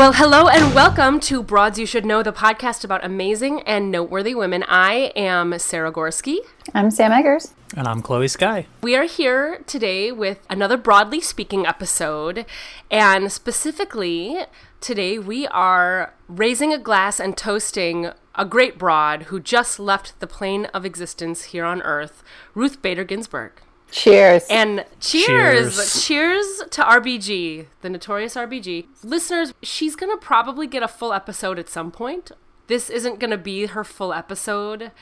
Well, hello and welcome to Broads You Should Know, the podcast about amazing and noteworthy women. I am Sarah Gorski. I'm Sam Eggers. And I'm Chloe Sky. We are here today with another broadly speaking episode. And specifically, today we are raising a glass and toasting a great broad who just left the plane of existence here on Earth, Ruth Bader Ginsburg. Cheers. And cheers. cheers. Cheers to RBG, the notorious RBG. Listeners, she's going to probably get a full episode at some point. This isn't going to be her full episode.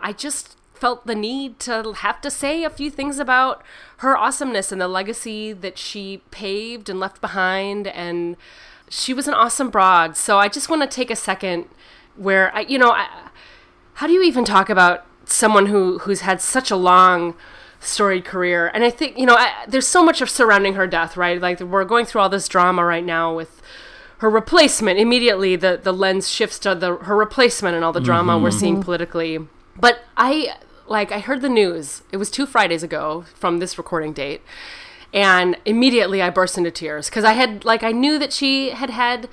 I just felt the need to have to say a few things about her awesomeness and the legacy that she paved and left behind and she was an awesome broad. So I just want to take a second where I, you know, I, how do you even talk about someone who who's had such a long storied career. And I think, you know, I, there's so much of surrounding her death, right? Like we're going through all this drama right now with her replacement. Immediately the the lens shifts to the her replacement and all the drama mm-hmm. we're seeing politically. But I like I heard the news. It was 2 Fridays ago from this recording date. And immediately I burst into tears because I had like I knew that she had had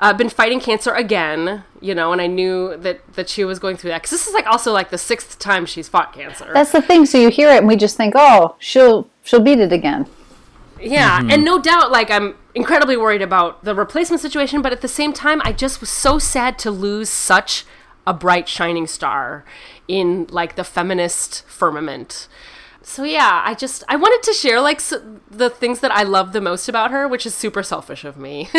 uh, been fighting cancer again, you know, and I knew that that she was going through that because this is like also like the sixth time she's fought cancer. That's the thing. So you hear it, and we just think, oh, she'll she'll beat it again. Yeah, mm-hmm. and no doubt, like I'm incredibly worried about the replacement situation, but at the same time, I just was so sad to lose such a bright shining star in like the feminist firmament. So yeah, I just I wanted to share like so, the things that I love the most about her, which is super selfish of me.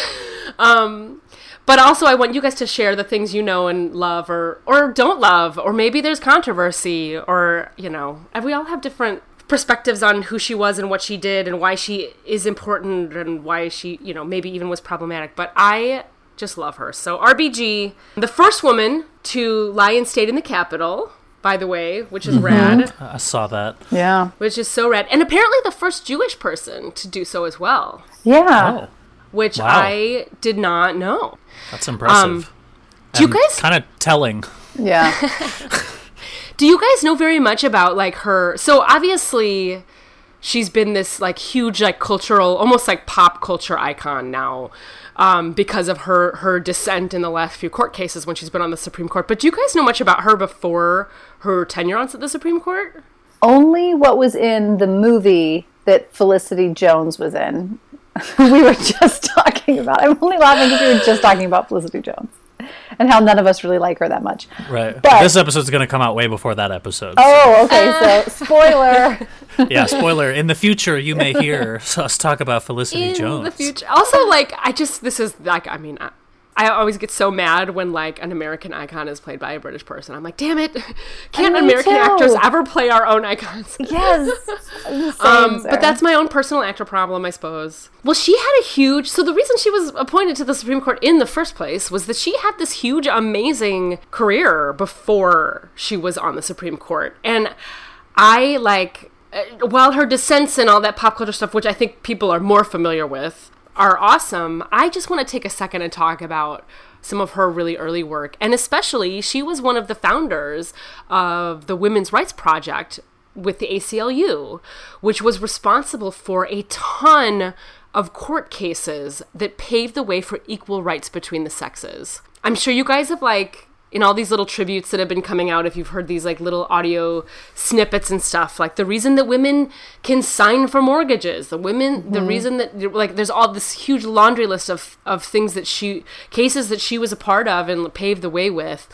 um, but also, I want you guys to share the things you know and love, or or don't love, or maybe there's controversy, or you know, we all have different perspectives on who she was and what she did and why she is important and why she, you know, maybe even was problematic. But I just love her. So RBG, the first woman to lie in state in the Capitol, by the way, which is mm-hmm. rad. I saw that. Yeah. Which is so rad. And apparently the first Jewish person to do so as well. Yeah. Oh which wow. I did not know. That's impressive. Um, do you guys kind of telling? Yeah. do you guys know very much about like her? So obviously, she's been this like huge like cultural, almost like pop culture icon now. Um, because of her her dissent in the last few court cases when she's been on the Supreme Court. But do you guys know much about her before her tenure on the Supreme Court? Only what was in the movie that Felicity Jones was in. we were just talking about. I'm only laughing because we were just talking about Felicity Jones and how none of us really like her that much. Right. But this episode's going to come out way before that episode. Oh, okay. Uh, so spoiler. yeah, spoiler. In the future, you may hear us talk about Felicity In Jones. In the future. Also, like, I just this is like, I mean, I always get so mad when like an American icon is played by a British person. I'm like, damn it, can't American too. actors ever play our own icons? Yes. um, but that's my own personal actor problem, I suppose. Well, she had a huge. So the reason she was appointed to the Supreme Court in the first place was that she had this huge, amazing career before she was on the Supreme Court, and I like. Uh, while her dissents and all that pop culture stuff, which I think people are more familiar with, are awesome. I just want to take a second and talk about some of her really early work. And especially, she was one of the founders of the Women's Rights Project with the ACLU, which was responsible for a ton of court cases that paved the way for equal rights between the sexes. I'm sure you guys have like in all these little tributes that have been coming out if you've heard these like little audio snippets and stuff like the reason that women can sign for mortgages the women mm-hmm. the reason that like there's all this huge laundry list of of things that she cases that she was a part of and paved the way with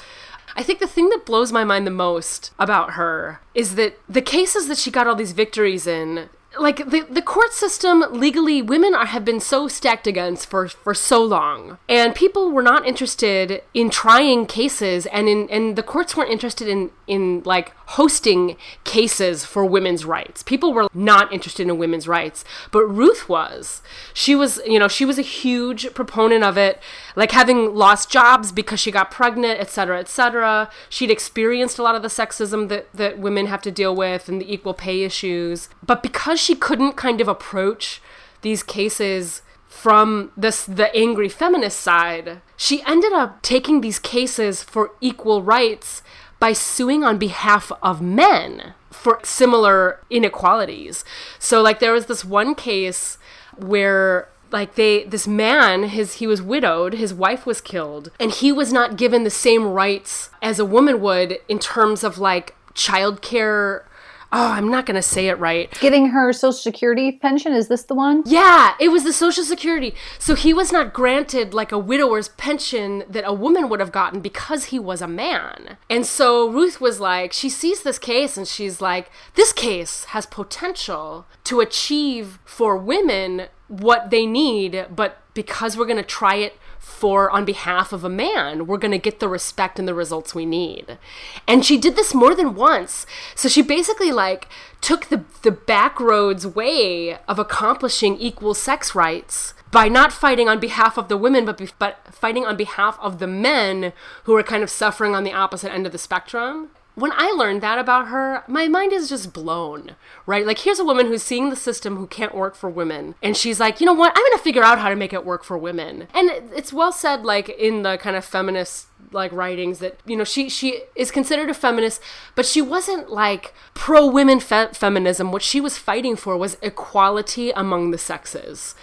I think the thing that blows my mind the most about her is that the cases that she got all these victories in like the the court system legally women are, have been so stacked against for for so long. And people were not interested in trying cases and in and the courts weren't interested in in like hosting cases for women's rights. People were not interested in women's rights. But Ruth was. She was you know she was a huge proponent of it like having lost jobs because she got pregnant etc etc she'd experienced a lot of the sexism that that women have to deal with and the equal pay issues. But because she couldn't kind of approach these cases from this the angry feminist side she ended up taking these cases for equal rights by suing on behalf of men for similar inequalities. So like there was this one case where like they this man his he was widowed his wife was killed and he was not given the same rights as a woman would in terms of like childcare oh, I'm not going to say it right. Getting her Social Security pension, is this the one? Yeah, it was the Social Security. So he was not granted like a widower's pension that a woman would have gotten because he was a man. And so Ruth was like, she sees this case and she's like, this case has potential to achieve for women what they need, but because we're going to try it for on behalf of a man we're going to get the respect and the results we need. And she did this more than once. So she basically like took the the back roads way of accomplishing equal sex rights by not fighting on behalf of the women but be, but fighting on behalf of the men who are kind of suffering on the opposite end of the spectrum when I learned that about her, my mind is just blown, right? Like, here's a woman who's seeing the system who can't work for women. And she's like, you know what? I'm going to figure out how to make it work for women. And it's well said, like, in the kind of feminist like writings that you know she she is considered a feminist but she wasn't like pro women fe- feminism what she was fighting for was equality among the sexes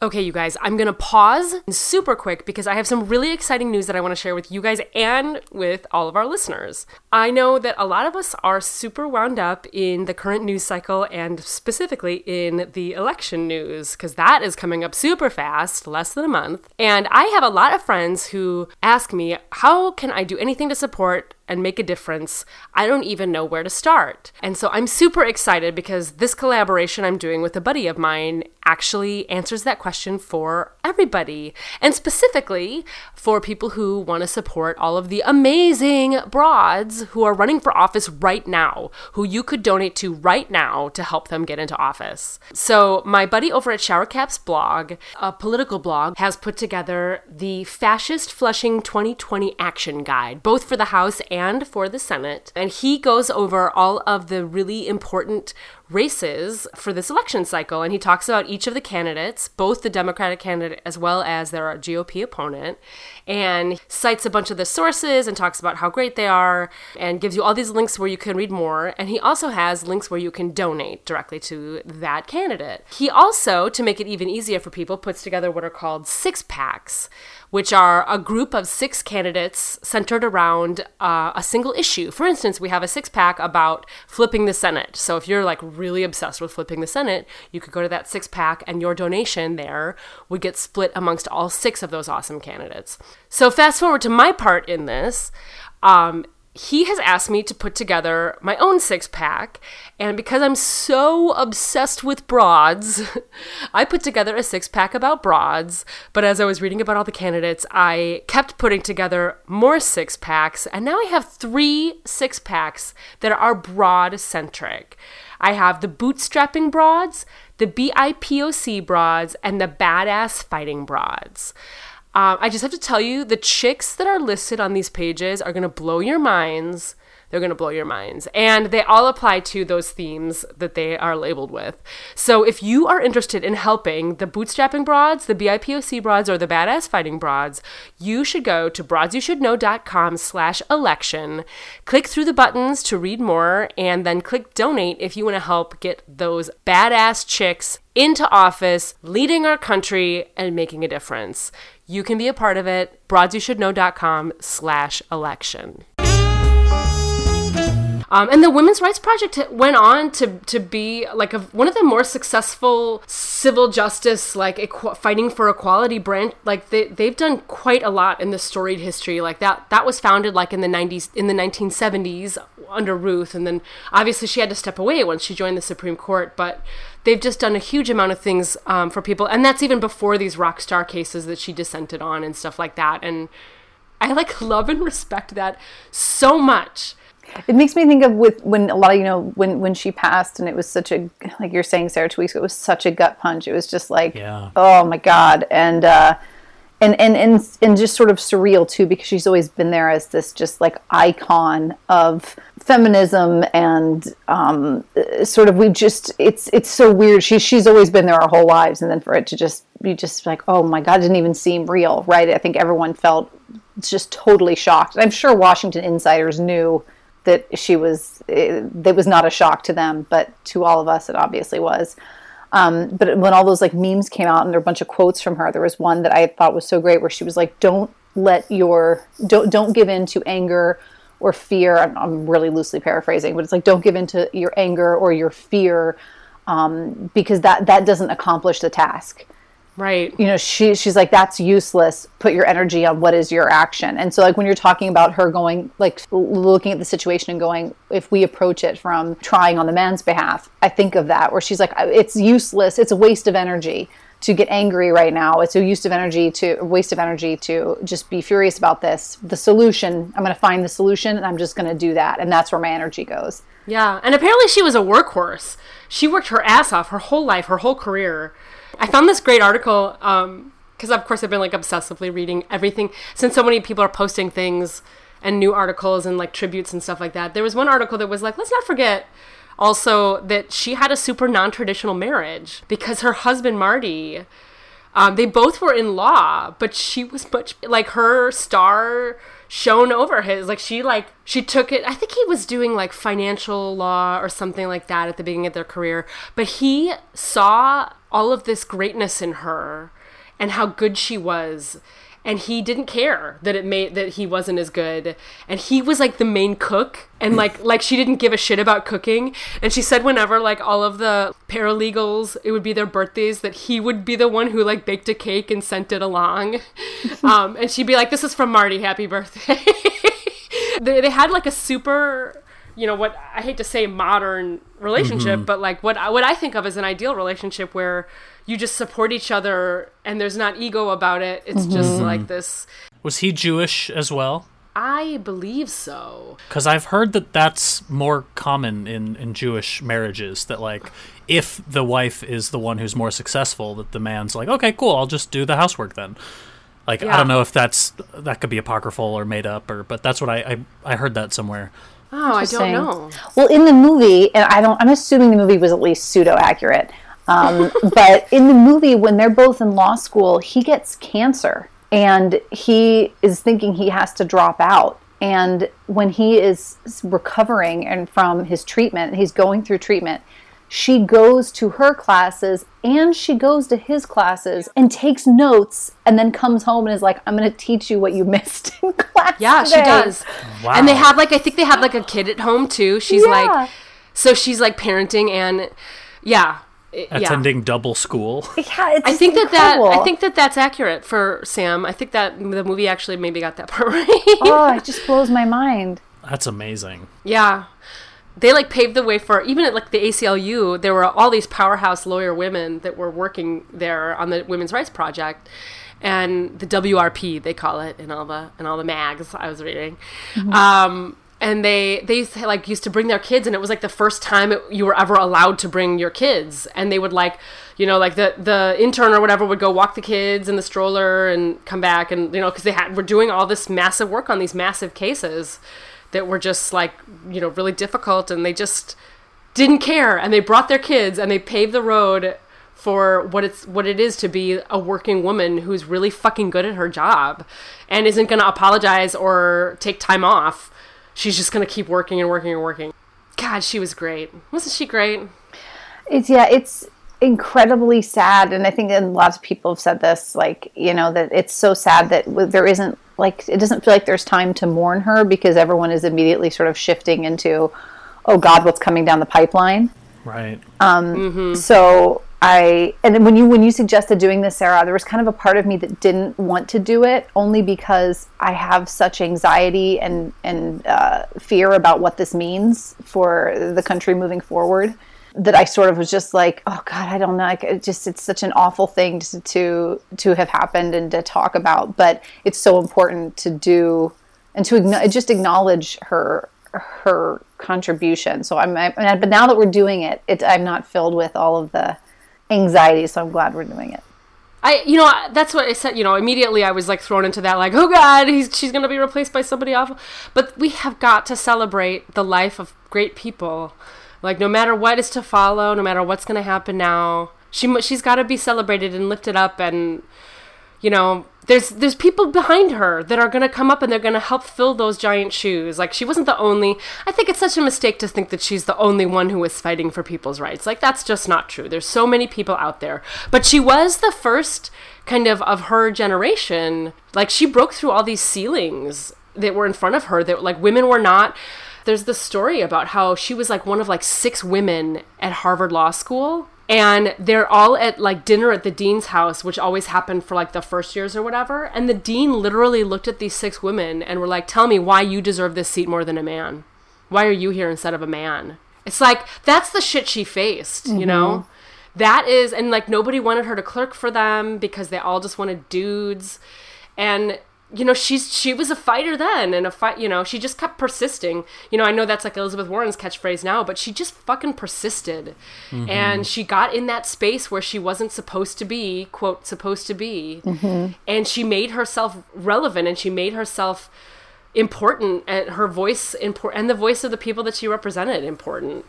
Okay, you guys, I'm gonna pause super quick because I have some really exciting news that I wanna share with you guys and with all of our listeners. I know that a lot of us are super wound up in the current news cycle and specifically in the election news because that is coming up super fast, less than a month. And I have a lot of friends who ask me, how can I do anything to support and make a difference, I don't even know where to start. And so I'm super excited because this collaboration I'm doing with a buddy of mine actually answers that question for everybody, and specifically for people who want to support all of the amazing broads who are running for office right now, who you could donate to right now to help them get into office. So, my buddy over at Showercap's blog, a political blog, has put together the Fascist Flushing 2020 Action Guide, both for the House and and for the Senate. And he goes over all of the really important races for this election cycle. And he talks about each of the candidates, both the Democratic candidate as well as their GOP opponent, and cites a bunch of the sources and talks about how great they are and gives you all these links where you can read more. And he also has links where you can donate directly to that candidate. He also, to make it even easier for people, puts together what are called six packs which are a group of six candidates centered around uh, a single issue. For instance, we have a six pack about flipping the Senate. So if you're like really obsessed with flipping the Senate, you could go to that six pack and your donation there would get split amongst all six of those awesome candidates. So fast forward to my part in this. Um, he has asked me to put together my own six pack. And because I'm so obsessed with broads, I put together a six pack about broads. But as I was reading about all the candidates, I kept putting together more six packs. And now I have three six packs that are broad centric. I have the bootstrapping broads, the BIPOC broads, and the badass fighting broads. Um, I just have to tell you, the chicks that are listed on these pages are to blow your minds. They're going to blow your minds. And they all apply to those themes that they are labeled with. So if you are interested in helping the bootstrapping broads, the BIPOC broads, or the badass fighting broads, you should go to broadsyoushouldknow.com slash election, click through the buttons to read more, and then click donate if you want to help get those badass chicks into office, leading our country, and making a difference. You can be a part of it. broadsyoushouldknow.com slash election. Um, and the Women's Rights Project went on to to be like a, one of the more successful civil justice, like equ- fighting for equality branch. Like they they've done quite a lot in the storied history. Like that that was founded like in the nineties in the nineteen seventies under Ruth, and then obviously she had to step away once she joined the Supreme Court. But they've just done a huge amount of things um, for people, and that's even before these rock star cases that she dissented on and stuff like that. And I like love and respect that so much it makes me think of with when a lot of you know when when she passed and it was such a like you're saying Sarah two weeks ago, it was such a gut punch. It was just like yeah. oh my god and uh, and and and and just sort of surreal too because she's always been there as this just like icon of feminism and um, sort of we just it's it's so weird. She she's always been there our whole lives and then for it to just be just like oh my god, it didn't even seem real, right? I think everyone felt just totally shocked. I'm sure Washington insiders knew that she was it, it was not a shock to them but to all of us it obviously was Um, but when all those like memes came out and there were a bunch of quotes from her, there was one that I thought was so great where she was like, "Don't let your don't don't give in to anger or fear." I'm, I'm really loosely paraphrasing, but it's like, "Don't give in to your anger or your fear." Um, because that that doesn't accomplish the task Right. you know she she's like that's useless. Put your energy on what is your action. And so like when you're talking about her going like looking at the situation and going if we approach it from trying on the man's behalf i think of that where she's like it's useless. It's a waste of energy to get angry right now. It's a waste of energy to a waste of energy to just be furious about this. The solution i'm going to find the solution and i'm just going to do that. And that's where my energy goes. Yeah, and apparently she was a workhorse. She worked her ass off her whole life, her whole career. I found this great article because, of course, I've been like obsessively reading everything since so many people are posting things and new articles and like tributes and stuff like that. There was one article that was like, let's not forget also that she had a super non-traditional marriage because her husband Marty um, they both were in law, but she was much like her star shone over his. Like she like she took it. I think he was doing like financial law or something like that at the beginning of their career. But he saw all of this greatness in her and how good she was. And he didn't care that it made that he wasn't as good. And he was like the main cook and like like she didn't give a shit about cooking. And she said whenever like all of the paralegals it would be their birthdays that he would be the one who like baked a cake and sent it along. um, and she'd be like, This is from Marty, happy birthday. they, they had like a super you know what I hate to say modern relationship, mm-hmm. but like what I, what I think of as an ideal relationship where you just support each other and there's not ego about it. It's mm-hmm. just like mm-hmm. this. Was he Jewish as well? I believe so. Because I've heard that that's more common in, in Jewish marriages. That like, if the wife is the one who's more successful, that the man's like, okay, cool, I'll just do the housework then. Like, I don't know if that's that could be apocryphal or made up, or but that's what I I, I heard that somewhere. Oh, I don't know. Well, in the movie, and I don't, I'm assuming the movie was at least pseudo accurate. Um, but in the movie, when they're both in law school, he gets cancer and he is thinking he has to drop out. And when he is recovering and from his treatment, he's going through treatment. She goes to her classes and she goes to his classes and takes notes and then comes home and is like, I'm going to teach you what you missed in class. Yeah, she does. Wow. And they have like I think they have like a kid at home too. She's Yeah. like so she's like parenting and yeah. it- yeah. Attending double school. Yeah, it's I just think that that I think that that's accurate for Sam. I think that the movie actually maybe got that part right. oh, it just blows my mind. That's amazing. Yeah. They like paved the way for even at like the ACLU, there were all these powerhouse lawyer women that were working there on the Women's Rights Project. And the WRP they call it in all the in all the mags I was reading. Um and they they used to, like used to bring their kids and it was like the first time it, you were ever allowed to bring your kids and they would like you know like the the intern or whatever would go walk the kids in the stroller and come back and you know because they had were doing all this massive work on these massive cases that were just like you know really difficult and they just didn't care and they brought their kids and they paved the road for what it's what it is to be a working woman who's really fucking good at her job and isn't going to apologize or take time off. She's just going to keep working and working and working. God, she was great. Wasn't she great? It's yeah, it's incredibly sad, and I think and lots of people have said this, like you know, that it's so sad that there isn't like it doesn't feel like there's time to mourn her because everyone is immediately sort of shifting into, oh God, what's coming down the pipeline. Right. So I and then when you when you suggested doing this, Sarah, there was kind of a part of me that didn't want to do it only because I have such anxiety and and uh, fear about what this means for the country moving forward that I sort of was just like, oh God, I don't know. Like, it just it's such an awful thing to to to have happened and to talk about, but it's so important to do and to just acknowledge her her contribution. So I'm, I, but now that we're doing it, it, I'm not filled with all of the anxiety. So I'm glad we're doing it. I, you know, that's what I said. You know, immediately I was like thrown into that, like, oh God, he's she's gonna be replaced by somebody awful. But we have got to celebrate the life of great people. Like, no matter what is to follow, no matter what's gonna happen now, she she's got to be celebrated and lifted up, and you know, there's there's people behind her that are going to come up and they're going to help fill those giant shoes. Like she wasn't the only. I think it's such a mistake to think that she's the only one who was fighting for people's rights. Like that's just not true. There's so many people out there. But she was the first kind of of her generation. Like she broke through all these ceilings that were in front of her that like women were not there's this story about how she was like one of like six women at Harvard Law School and they're all at like dinner at the dean's house which always happened for like the first years or whatever and the dean literally looked at these six women and were like tell me why you deserve this seat more than a man. Why are you here instead of a man? It's like that's the shit she faced you mm-hmm. know? That is and like nobody wanted her to clerk for them because they all just wanted dudes and you know she's she was a fighter then and a fight you know she just kept persisting. You know i know that's like elizabeth warren's catchphrase now but she just fucking persisted. Mm-hmm. And she got in that space where she wasn't supposed to be quote supposed to be. Mm-hmm. And she made herself relevant and she made herself important and her voice important and the voice of the people that she represented important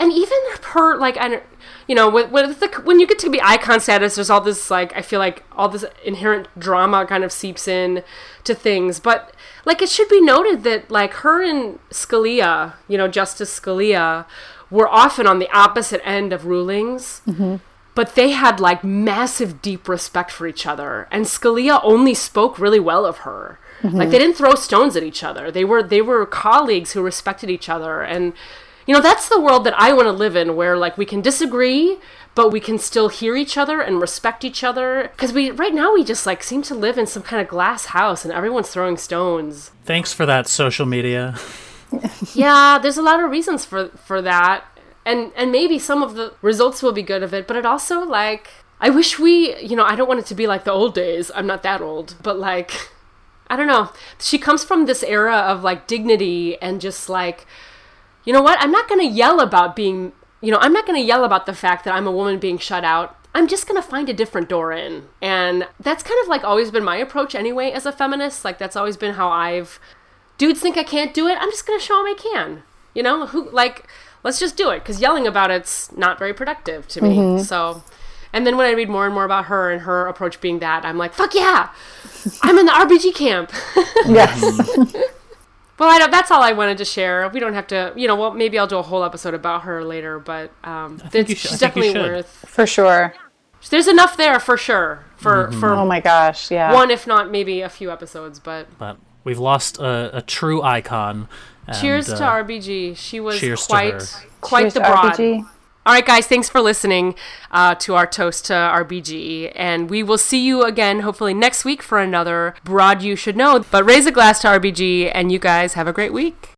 and even her like don't, you know with, with the, when you get to be icon status there's all this like i feel like all this inherent drama kind of seeps in to things. But like it should be noted that like her and scalia you know justice scalia were often on the opposite end of rulings. Mm-hmm. But they had like massive deep respect for each other. And scalia only spoke really well of her. Like mm-hmm. they didn't throw stones at each other. They were they were colleagues who respected each other. And you know that's the world that i want to live in where like we can disagree but we can still hear each other and respect each other. Because we right now we just like seem to live in some kind of glass house and everyone's throwing stones. Thanks for that, social media. yeah there's a lot of reasons for for that. And and maybe some of the results will be good of it but it also like i wish we you know i don't want it to be like the old days. I'm not that old but like i don't know. She comes from this era of like dignity and just like you know what i'm not going to yell about being you know i'm not going to yell about the fact that i'm a woman being shut out i'm just going to find a different door in and that's kind of like always been my approach anyway as a feminist like that's always been how i've dudes think I can't do it, I'm just gonna show them I can. You know, who like let's just do it because yelling about it's not very productive to me. Mm-hmm. So, and then when I read more and more about her and her approach being that, I'm like, fuck yeah, I'm in the RBG camp. Yes. well, I don't. That's all I wanted to share. We don't have to, you know. Well, maybe I'll do a whole episode about her later, but um, think you it's- she's I think you definitely worth. For sure. There's enough there for sure for for Oh my gosh. Yeah. one, if not maybe a few episodes. But But we've lost a, a true icon. and, cheers to uh, RBG. She was quite quite Cheers the to broad. RBG. All right, guys, thanks for listening uh, to our toast to RBG. And we will see you again, hopefully, next week for another Broad You Should Know. But raise a glass to RBG, and you guys have a great week.